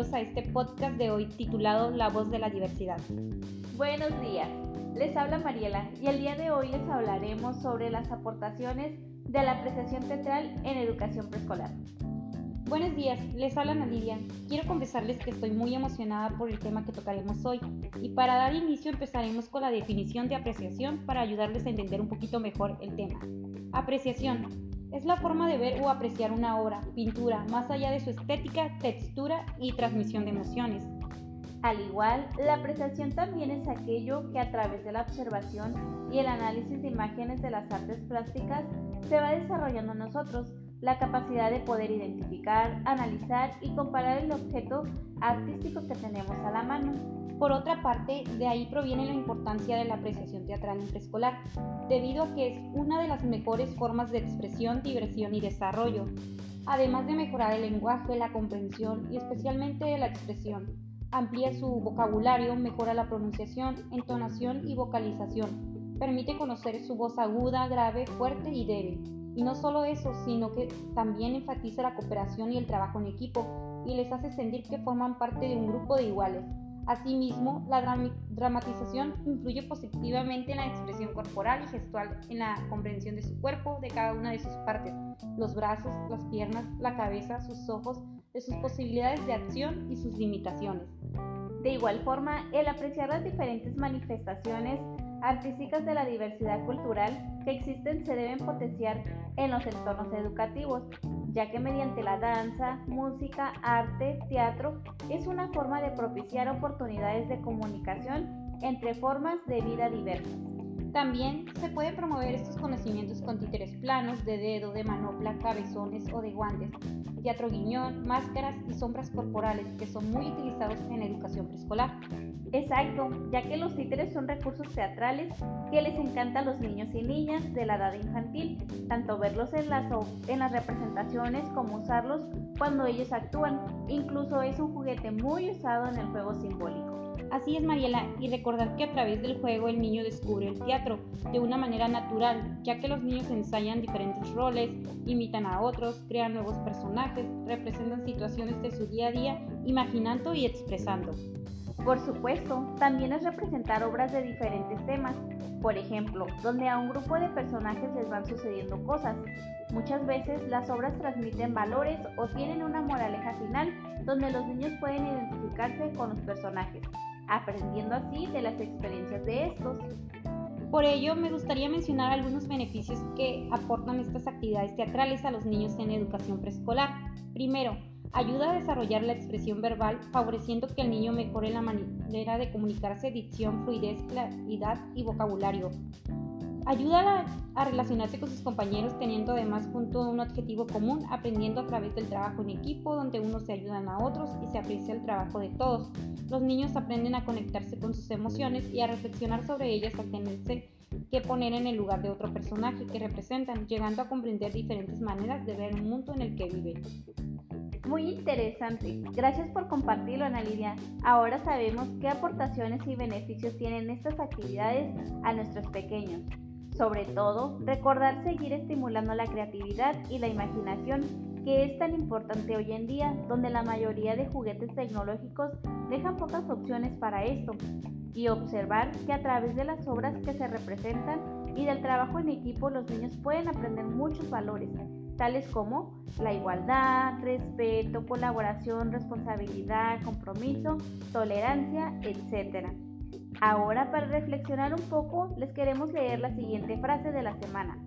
bienvenidos a este podcast de hoy titulado La voz de la diversidad. Buenos días, les habla Mariela y el día de hoy les hablaremos sobre las aportaciones de la apreciación teatral en educación preescolar. Buenos días, les habla Nadidia. Quiero confesarles que estoy muy emocionada por el tema que tocaremos hoy y para dar inicio empezaremos con la definición de apreciación para ayudarles a entender un poquito mejor el tema. Apreciación es la forma de ver o apreciar una obra, pintura, más allá de su estética, textura y transmisión de emociones. Al igual, la apreciación también es aquello que a través de la observación y el análisis de imágenes de las artes plásticas se va desarrollando en nosotros la capacidad de poder identificar, analizar y comparar el objeto artístico que tenemos a la mano. Por otra parte, de ahí proviene la importancia de la apreciación teatral en preescolar, debido a que es una de las mejores formas de expresión, diversión y desarrollo, además de mejorar el lenguaje, la comprensión y especialmente la expresión. Amplía su vocabulario, mejora la pronunciación, entonación y vocalización. Permite conocer su voz aguda, grave, fuerte y débil y no solo eso, sino que también enfatiza la cooperación y el trabajo en equipo y les hace sentir que forman parte de un grupo de iguales. Asimismo, la dramatización influye positivamente en la expresión corporal y gestual, en la comprensión de su cuerpo, de cada una de sus partes, los brazos, las piernas, la cabeza, sus ojos, de sus posibilidades de acción y sus limitaciones. De igual forma, el apreciar las diferentes manifestaciones artísticas de la diversidad cultural que existen se deben potenciar en los entornos educativos, ya que mediante la danza, música, arte, teatro, es una forma de propiciar oportunidades de comunicación entre formas de vida diversas. También se puede promover estos conocimientos con títeres planos, de dedo, de manopla, cabezones o de guantes, teatro guiñón, máscaras y sombras corporales que son muy utilizados en educación preescolar. Exacto, ya que los títeres son recursos teatrales que les encanta a los niños y niñas de la edad infantil, tanto verlos en las, en las representaciones como usarlos cuando ellos actúan. Incluso es un juguete muy usado en el juego simbólico. Así es, Mariela, y recordar que a través del juego el niño descubre el teatro de una manera natural, ya que los niños ensayan diferentes roles, imitan a otros, crean nuevos personajes, representan situaciones de su día a día, imaginando y expresando. Por supuesto, también es representar obras de diferentes temas, por ejemplo, donde a un grupo de personajes les van sucediendo cosas. Muchas veces las obras transmiten valores o tienen una moraleja final donde los niños pueden identificarse con los personajes, aprendiendo así de las experiencias de estos. Por ello, me gustaría mencionar algunos beneficios que aportan estas actividades teatrales a los niños en educación preescolar. Primero, Ayuda a desarrollar la expresión verbal, favoreciendo que el niño mejore la manera de comunicarse, dicción, fluidez, claridad y vocabulario. Ayuda a, relacionarse con sus compañeros teniendo además junto un objetivo común, aprendiendo a través del trabajo en equipo, donde unos se ayudan a otros y se aprecia el trabajo de todos. Los niños aprenden a conectarse con sus emociones y a reflexionar sobre ellas al tenerse que poner en el lugar de otro personaje que representan, llegando a comprender diferentes maneras de ver el mundo en el que viven. Muy interesante. Gracias por compartirlo, Ana Lidia. Ahora sabemos qué aportaciones y beneficios tienen estas actividades a nuestros pequeños. Sobre todo, recordar seguir estimulando la creatividad y la imaginación, que es tan importante hoy en día, donde la mayoría de juguetes tecnológicos dejan pocas opciones para esto. Y observar que a través de las obras que se representan y del trabajo en equipo los niños pueden aprender muchos valores tales como la igualdad, respeto, colaboración, responsabilidad, compromiso, tolerancia, etc. Ahora para reflexionar un poco les queremos leer la siguiente frase de la semana.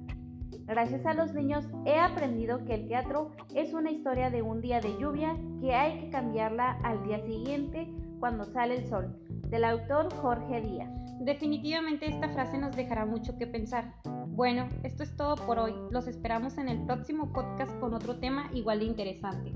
Gracias a los niños he aprendido que el teatro es una historia de un día de lluvia que hay que cambiarla al día siguiente cuando sale el sol, del autor Jorge Díaz. Definitivamente esta frase nos dejará mucho que pensar. Bueno, esto es todo por hoy. Los esperamos en el próximo podcast con otro tema igual de interesante.